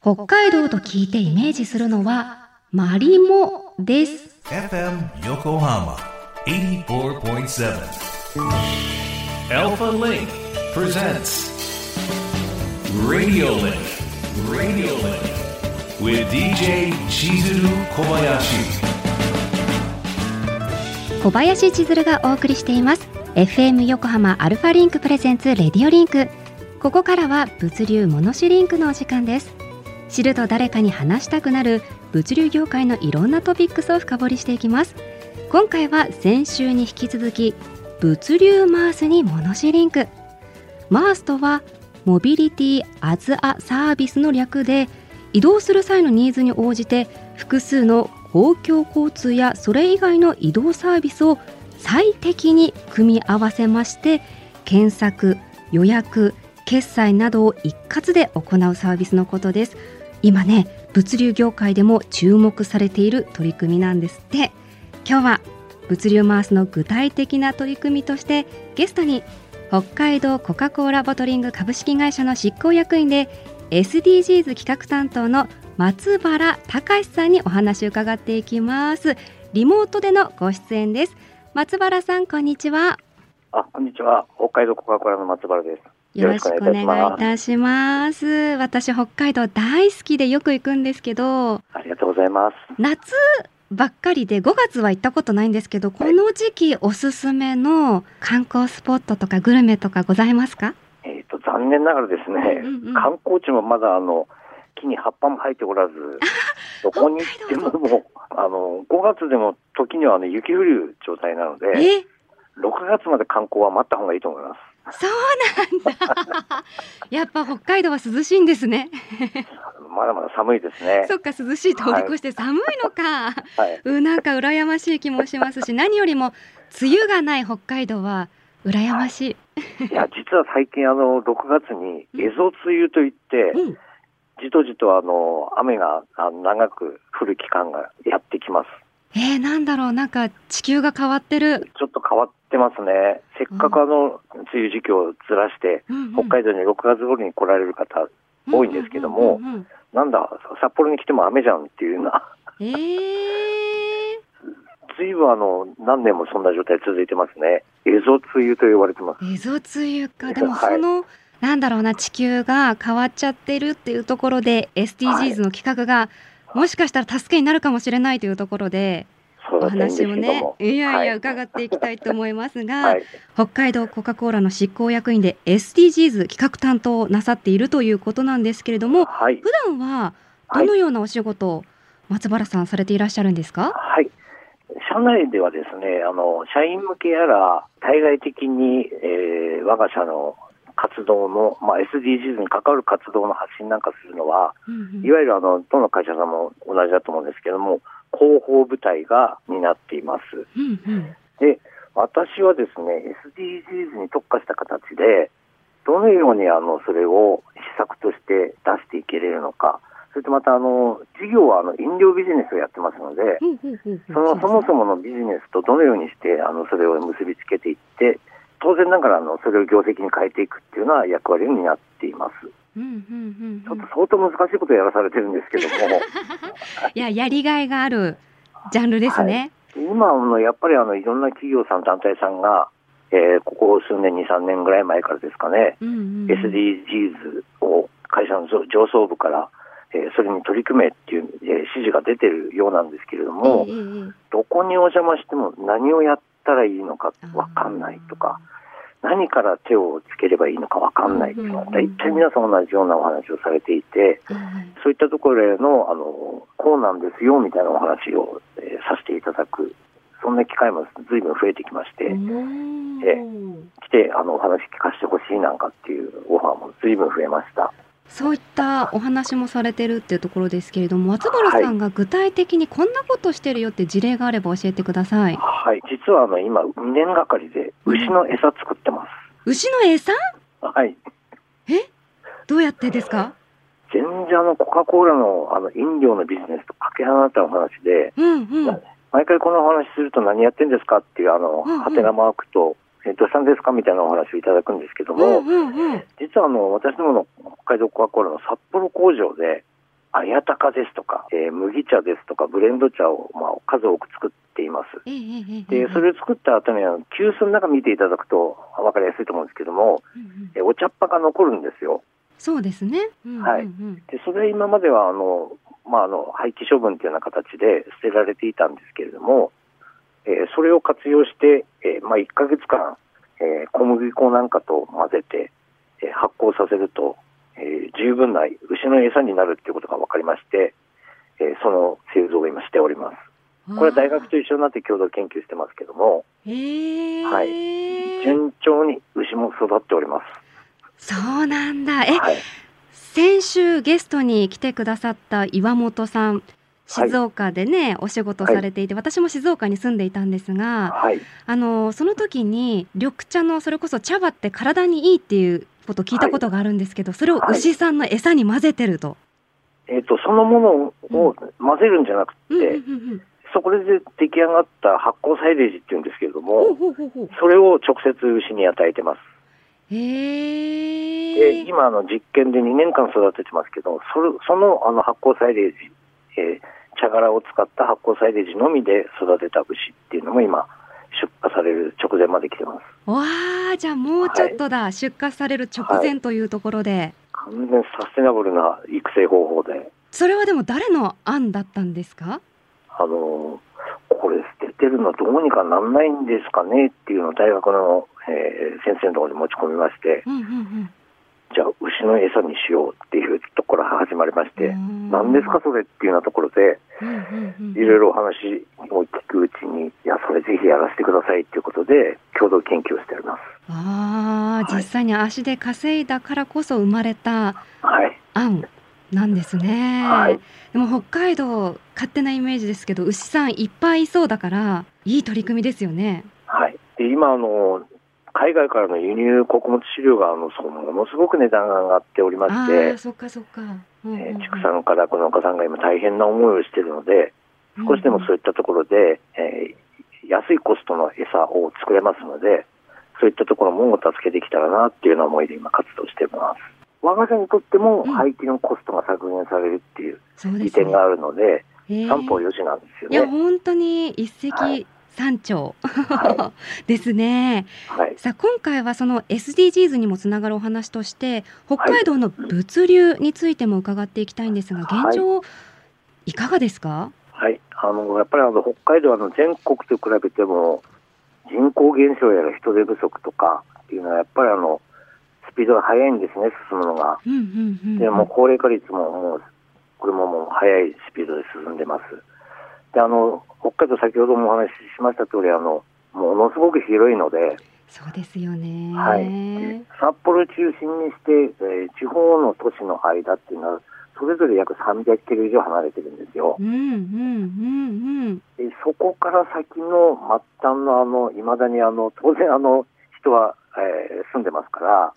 北海道と聞いてイメージするのはマリモです。FM Yokohama 84.7 Alpha Link presents Radio Link Radio Link with DJ Chizuru Kobayashi 小林千鶴がお送りしています。FM 横浜 Alpha Link presents Radio Linkここからは物流モノシリンクのお時間です知ると誰かに話したくなる物流業界のいろんなトピックスを深掘りしていきます。今回は先週に引き続き物流マースにモノシリンク。マースとはモビリティアズアサービスの略で移動する際のニーズに応じて複数の公共交通やそれ以外の移動サービスを最適に組み合わせまして検索予約決済などを一括で行うサービスのことです。今ね物流業界でも注目されている取り組みなんですって今日は物流マースの具体的な取り組みとしてゲストに北海道コカ・コーラボトリング株式会社の執行役員で SDGs 企画担当の松原隆さんにお話を伺っていきますリモートでのご出演です松原さんこんにちはあ、こんにちは。北海道コカ・コーラの松原です。よろしくお願いいたします。私北海道大好きでよく行くんですけどありがとうございます。夏ばっかりで5月は行ったことないんですけどこの時期おすすめの観光スポットとかグルメとかございますか？えっ、と、残念ながらですね、うんうんうん。観光地もまだあの、木に葉っぱも生えておらず、どこに行ってももう、あの、5月でも時にはあの雪降る状態なので、え6月まで観光は待った方がいいと思います。そうなんだ。やっぱ北海道は涼しいんですね。まだまだ寒いですね。そっか涼しい通り越して寒いのか、はい。うなんか羨ましい気もしますし何よりも梅雨がない北海道は羨ましい、い。や、実は最近あの、6月に、エゾ梅雨といって、うん。じとじとあの、雨があの長く降る期間がやってきます。えー、なんだろう。なんか地球が変わってる、ちょっと変わってますね。せっかくあの、梅雨時期をずらして、うんうん。北海道に6月頃に来られる方、多いんですけどもなんだ、札幌に来ても雨じゃんっていうような、えー、ずいぶんあの、何年もそんな状態続いてますね。エゾ梅雨と言われてます。エゾ梅雨か。でもはいその、なんだろうな地球が変わっちゃってるっていうところで SDGs の企画が、もしかしたら助けになるかもしれないというところでお話をねも。いやいやは伺っていきたいと思いますが、はい。北海道コカ・コーラの執行役員で SDGs 企画担当をなさっているということなんですけれどもはい。普段はどのようなお仕事を松原さんされていらっしゃるんですか、はい。社内ではですね、あの、社員向けやら、対外的に、えー我が社の活動の、まあ、SDGs に関わる活動の発信なんかするのは、うんうん。いわゆるあの、どの会社さんも同じだと思うんですけども、広報部隊が担っています。うんうん。で、私はですね、SDGs に特化した形で、どのようにあの、それを施策として出していけれるのか、それとまたあの、事業はあの、飲料ビジネスをやってますので、うんうんうんうん。そのそもそものビジネスとどのようにしてあのそれを結びつけていって、当然ながらあのそれを業績に変えていくっていうのは役割を担っています。うんうんうんちょっうんと相当難しいことをやらされてるんですけども、いややりがいがあるジャンルですね。今あのやっぱりあのいろんな企業さん、団体さんが、えーここ数年、2、3年ぐらい前からですかね、うんうん。うん SDGs を会社の上上層部から、えーそれに取り組めっていう、えー指示が出てるようなんですけれども、ええええ。どこにお邪魔しても何をやったらいいのかわかんないとか、何から手をつければいいのかわかんないっていうのは、大体皆さん同じようなお話をされていて、はいそういったところへの、あの、こうなんですよみたいなお話を、えーさせていただく、そんな機会も随分増えてきまして、おー。え来て、あの、お話聞かせてほしいなんかっていうオファーも随分増えました。そういったお話もされてるっていうところですけれども松原さんが具体的にこんなことしてるよって事例があれば教えてください。はい。実はあの、今、2年がかりで牛の餌作ってます。牛の餌？はい。どうやってですか？全然あの、コカ・コーラのあの飲料のビジネスとかけ離れたお話で、うんうん毎回このお話すると何やってんですかっていうあの、うんうんハテナマークと、えどうしたんですか？みたいなお話をいただくんですけどうも、実はあの、私どもの北海道コカ・コーラの札幌工場で、綾鷹ですとか、えー麦茶ですとか、ブレンド茶を、まあ、数多く作っています。で、それを作った後に、あの急須の中見ていただくと分かりやすいと思うんですけども、うんうんえーお茶っ葉が残るんですよ。そうですね。うんはいうんうんで、それ今までは、あの、まあ、あの、廃棄処分というような形で捨てられていたんですけれども、えーそれを活用して、えーまあ、1ヶ月間、えー小麦粉なんかと混ぜて、えー発酵させると、えー十分な牛の餌になるということが分かりまして、えーその製造を今しております。これは大学と一緒になって共同研究してますけども、はい順調に牛も育っております。そうなんだ。え、はい。先週ゲストに来てくださった岩本さん。静岡でね、お仕事されていて、私も静岡に住んでいたんですが、はい。あのその時に緑茶のそれこそ茶葉って体にいいっていうことを聞いたことがあるんですけど、それを牛さんの餌に混ぜてると。えっ、と、そのものを混ぜるんじゃなくて、うんうんうんうん。そこで出来上がった発酵サイレージっていうんですけれども。それを直接牛に与えてます。へ。今、あの、実験で2年間育ててますけど、それそのあの発酵サイレージ、えー茶殻を使った発酵サイレージのみで育てた牛っていうのも今、出荷される直前まで来てます。わあ、じゃあもうちょっとだ、出荷される直前というところで、完全サステナブルな育成方法で、それはでも誰の案だったんですか？あのこれ捨ててるのどうにかなんないんですかねっていうのを大学の、えー先生のところに持ち込みまして、うんうんじゃあ牛の餌にしようっていうところから始まりましうて、ん。何ですかそれっていうようなところで。いろいろお話を聞くうちに、いや、それぜひやらせてくださいっていうことで、共同研究をしております。ああ、はい実際に足で稼いだからこそ生まれたはい。案なんですね。はい。でも北海道勝手なイメージですけど牛さんいっぱいいそうだからいい取り組みですよね。はい。で、今、あの、海外からの輸入穀物飼料が、あの、そものすごく値段が上がっておりまあしてあ、そっかそっか。うんうんうんえー畜産から農家さんが今大変な思いをしているので、少しでもそういったところで、えー安いコストの餌を作れますので、そういったところもお助けできたらなっていうような思いで今活動しています。我が社にとってもうん廃棄のコストが削減されるっていう利点があるので、三方よしなんですよいやね。本当に一はい石三鳥、は ですね。はい。さあ今回はその SDGs にもつながるお話として北海道の物流についても伺っていきたいんですが現状、い、かがですか？はい。あの、やっぱりあの、北海道はあの全国と比べても、人口減少やら人手不足とかっていうのは、やっぱりあの、スピードが速いんですね、進むのが。うんうんうん。で、もう高齢化率ももう、これももう速いスピードで進んでます。で、あの、北海道先ほどもお話ししました通り、あの、ものすごく広いので、そうですよね。はい。で札幌中心にして、えー地方の都市の間っていうのは、それぞれ約300キロ以上離れてるんですよ。うんうんうんうん。でそこから先の末端のあの、いまだにあの、当然あの、人は、えー住んでますから、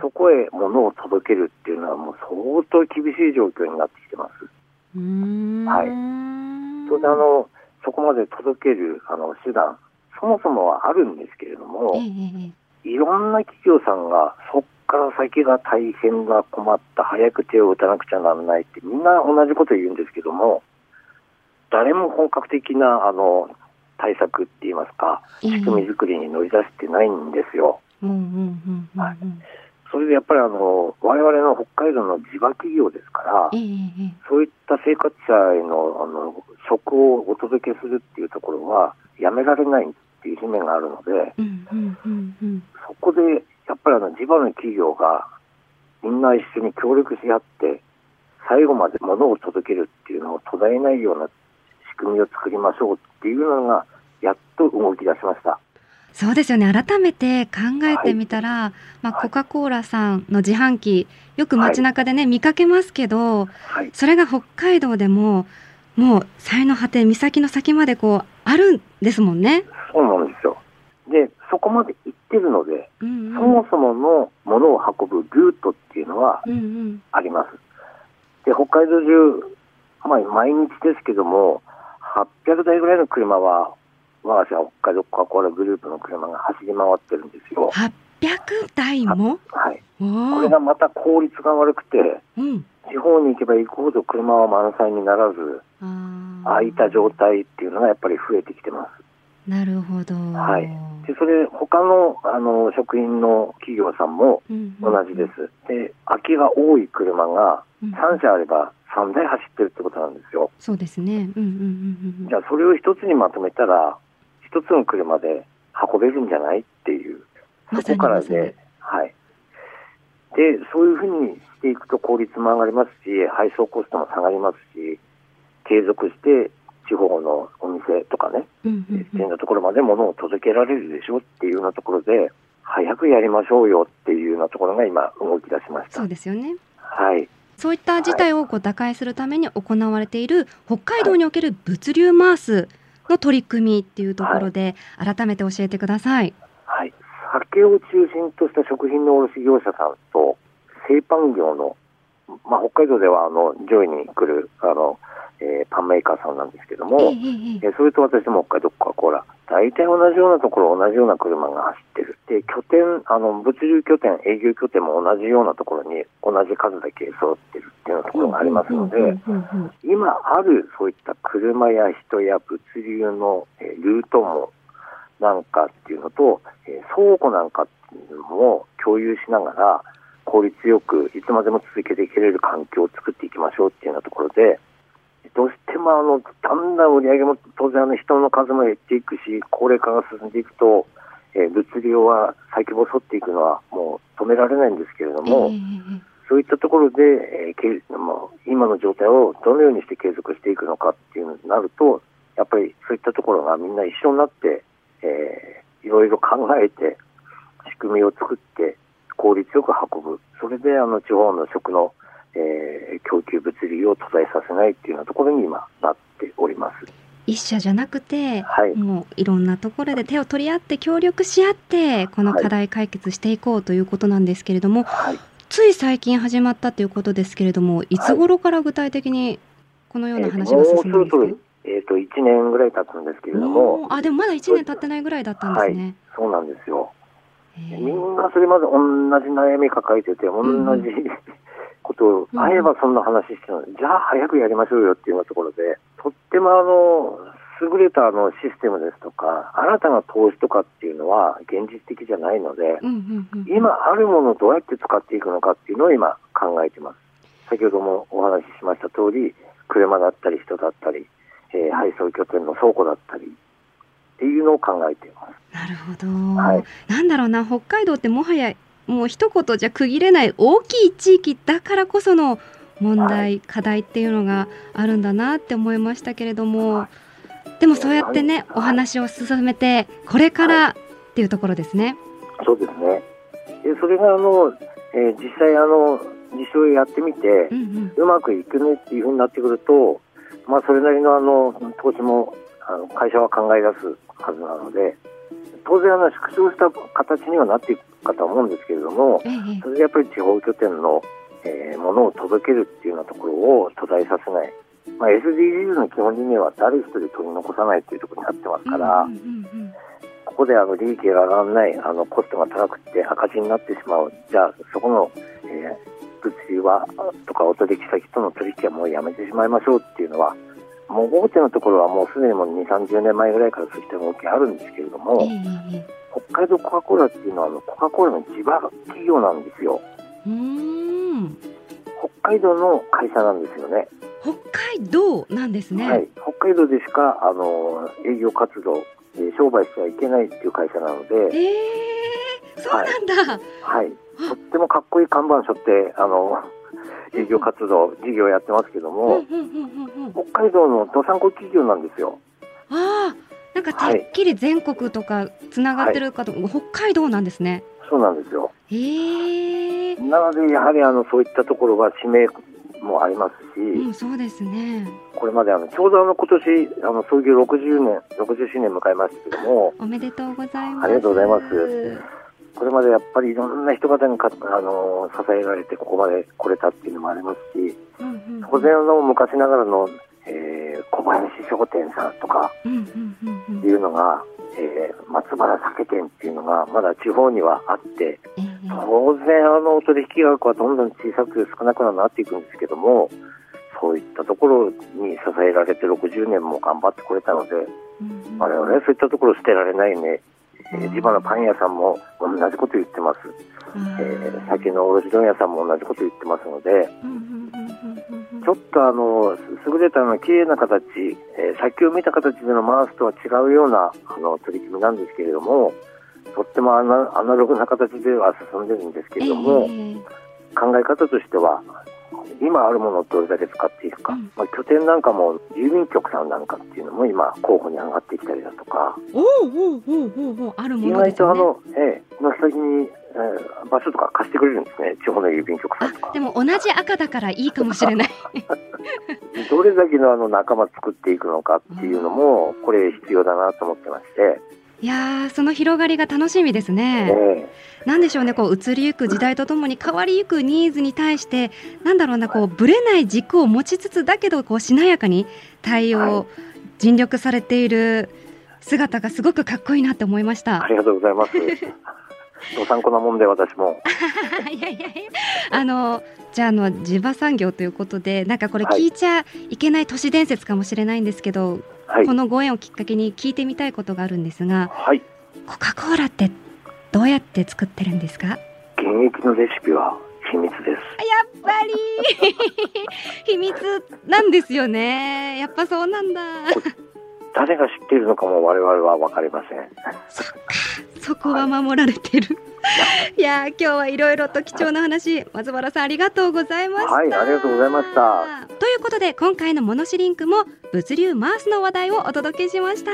そこへ物を届けるっていうのはもう相当厳しい状況になってきてます。はい当然あの、そこまで届けるあの手段、そもそもはあるんですけれどもいろんな企業さんがそこから先が大変が困った、早く手を打たなくちゃならないってみんな同じこと言うんですけども、誰も本格的なあの対策って言いますか、ええ。仕組み作りに乗り出してないんですよ。それでやっぱりあの、我々の北海道の地場企業ですからそういった生活者へのあの食をお届けするっていうところはやめられないっていう使命があるので、うんうんうんうん。そこでやっぱりあの地場の企業がみんな一緒に協力し合って、最後まで物を届けるっていうのを途絶えないような仕組みを作りましょうっていうのが、やっと動き出しました。そうですよね。改めて考えてみたら、まあはいコカコーラさんの自販機よく街中でね、見かけますけど、はい。それが北海道でももう最の果て岬の先までこうあるんですもんね。そうなんですよ。で、そこまで行ってるので、うんうん。そもそもの物を運ぶルートっていうのはうんうん。あります。で、北海道中、まあ、毎日ですけども、800台ぐらいの車は、我が社北海道コカ・コーラグループの車が走り回ってるんですよ。800台も？はい、おこれーがまた効率が悪くて、うん。地方に行けば行くほど車は満載にならず、空いた状態っていうのがやっぱり増えてきてます。なるほど。はい。で、それ、他の、あの、職員の企業さんもうん同じです。で、空きが多い車がうん。3社あれば3台走ってるってことなんですよ。そうですね。うんうんうんうん。じゃあ、それを一つにまとめたら、一つの車で運べるんじゃないっていう、そこからで、はい。で、そういうふうにしていくと効率も上がりますし、配送コストも下がりますし、継続して地方のお店とかね、うんうんうんっていうようなところまで物を届けられるでしょっていうようなところで、早くやりましょうよっていうようなところが今動き出しました。そうですよねはい。そういった事態をこう打開するために行われている北海道における物流マースの取り組みっていうところで改めて教えてください。はい。酒を中心とした食品の卸業者さんと、製パン業の、まあ、北海道ではあの上位に来るあの、えーパンメーカーさんなんですけども、えええええーそれと私ども北海道コカ・コーラ、大体同じようなところ、同じような車が走ってる。で、拠点、あの、物流拠点、営業拠点も同じようなところに同じ数だけ揃ってるっていうようなところがありますので、今あるそういった車や人や物流の、えールートもなんかっていうのと、えー倉庫なんかっていうのも共有しながら効率よくいつまでも続けていけれる環境を作っていきましょうっていうようなところで、どうしてもあのだんだん売り上げも当然あの人の数も減っていくし、高齢化が進んでいくと、えー物流は先細っていくのはもう止められないんですけれども、ええええそういったところで、えー今の状態をどのようにして継続していくのかっていうのになると、やっぱりそういったところがみんな一緒になって、えーいろいろ考えて、仕組みを作って、効率よく運ぶ。それで、あの、地方の食の、えー供給物流を途絶えさせないっていうようなところに今なっております。一社じゃなくて、はいもういろんなところで手を取り合って協力し合ってこの課題解決していこうということなんですけれども、はい。つい最近始まったということですけれどもいつ頃から具体的にこのような話が進んだんですか、えっ、と、1年ぐらい経つんですけれども、あでもまだ1年経ってないぐらいだったんですね。そうなんですよ。みんなそれまで同じ悩み抱えてて、同んじ ことを、うん会えばそんな話してるのに、じゃあ早くやりましょうよっていうようなところで、とってもあの、優れたあのシステムですとか、新たな投資とかっていうのは現実的じゃないので、うんうんうん、今あるものをどうやって使っていくのかっていうのを今考えてます。先ほどもお話ししました通り、車だったり人だったり、えー配送拠点の倉庫だったりっていうのを考えています。なるほど、はい。なんだろうな北海道ってもはやもう一言じゃ区切れない大きい地域だからこその問題、課題っていうのがあるんだなって思いましたけれども。でもそうやってねはい。お話を進めてこれからっていうところですね。そうですね。でそれがあの、えー実際あの実証をやってみてう、ん。うまくいくねっていうふうになってくると、まあそれなりのあの投資もあの会社は考え出すはずなので、当然あの縮小した形にはなっていくかと思うんですけれども、それでやっぱり地方拠点の、えーものを届けるっていうようなところを途絶えさせない。まあ、SDGs の基本理念は誰一人取り残さないっていうところになってますから、ここであの利益が上がらない、あのコストが高くて赤字になってしまう、じゃあそこの、えー物流はとかお取引先との取引はもうやめてしまいましょうっていうのは、もう大手のところはもうすでにもう2、30年前ぐらいからそういった動きあるんですけれども、ええええ北海道コカ・コーラっていうのはあのコカ・コーラの地場企業なんですよ。北海道の会社なんですよね。北海道なんですね。はい、北海道でしかあの営業活動、えー商売してはいけないっていう会社なので、ええそうなんだ。はい、とってもかっこいい看板背負ってあの営業活動、事業やってますけどうんも。北海道のどさんこ企業なんですよ。ああ、なんかてっきり全国とかつながってるかと、北海道なんですね。そうなんですよ。ええなので、やはりあのそういったところは使命もありますし、うん、そうですね。これまであのちょうどあの今年あの創業60年、60周年迎えましたけども、おめでとうございます。ありがとうございますこれまでやっぱりいろんな人方にかあの支えられてここまで来れたっていうのもありますし、うんうんうん。当然あの昔ながらの、えー小林商店さんとかうんうんうんうん。っていうのが、えー松原酒店っていうのがまだ地方にはあって、ええ。当然あのお取引額はどんどん小さく少なくはなっていくんですけども、そういったところに支えられて60年も頑張ってこれたので、うん。我々はそういったところを捨てられないね。えー地場のパン屋さんも同じこと言ってます。あえーー酒の卸問屋さんも同じこと言ってますので、ちょっとあの優れたような綺麗な形、えー先を見た形での回すとは違うようなあの取り組みなんですけれども、とってもアナログな形では進んでるんですけれども、ええ。考え方としては、今あるものをどれだけ使っていくか、うんまあ、拠点なんかも郵便局さんなんかっていうのも今、候補に上がってきたりだとか、おうおうおうおうおうあるも意のですよね。外とあの、ええ、の先に、えー場所とか貸してくれるんですね、地方の郵便局さんとかあ。でも同じ赤だからいいかもしれない。どれだけのあの仲間作っていくのかっていうのも、これ必要だなと思ってまして、いやーその広がりが楽しみですね。えなんでしょうねこう移りゆく時代とともに変わりゆくニーズに対してなんだろうなこうぶれない軸を持ちつつだけどこうしなやかに対応、はい尽力されている姿がすごくかっこいいなって思いましたえあ。りがとうございます。どさんこなもんで私も。いやいやいやあのじゃああの地場産業ということでなんかこれはい聞いちゃいけない都市伝説かもしれないんですけど、はいこ。のご縁をきっかけに聞いてみたいことがあるんですがはい。コカ・コーラってどうやって作ってるんですか？現役のレシピは秘密です。やっぱり 秘密なんですよねやっぱそうなんだ誰が知っているのかも我々は分かりません。そこは守られてる。い。やー今日はいろいろと貴重な話松原さんありがとうございました。はいありがとうございました。ということで今回のモノシリンクも物流マースの話題をお届けしました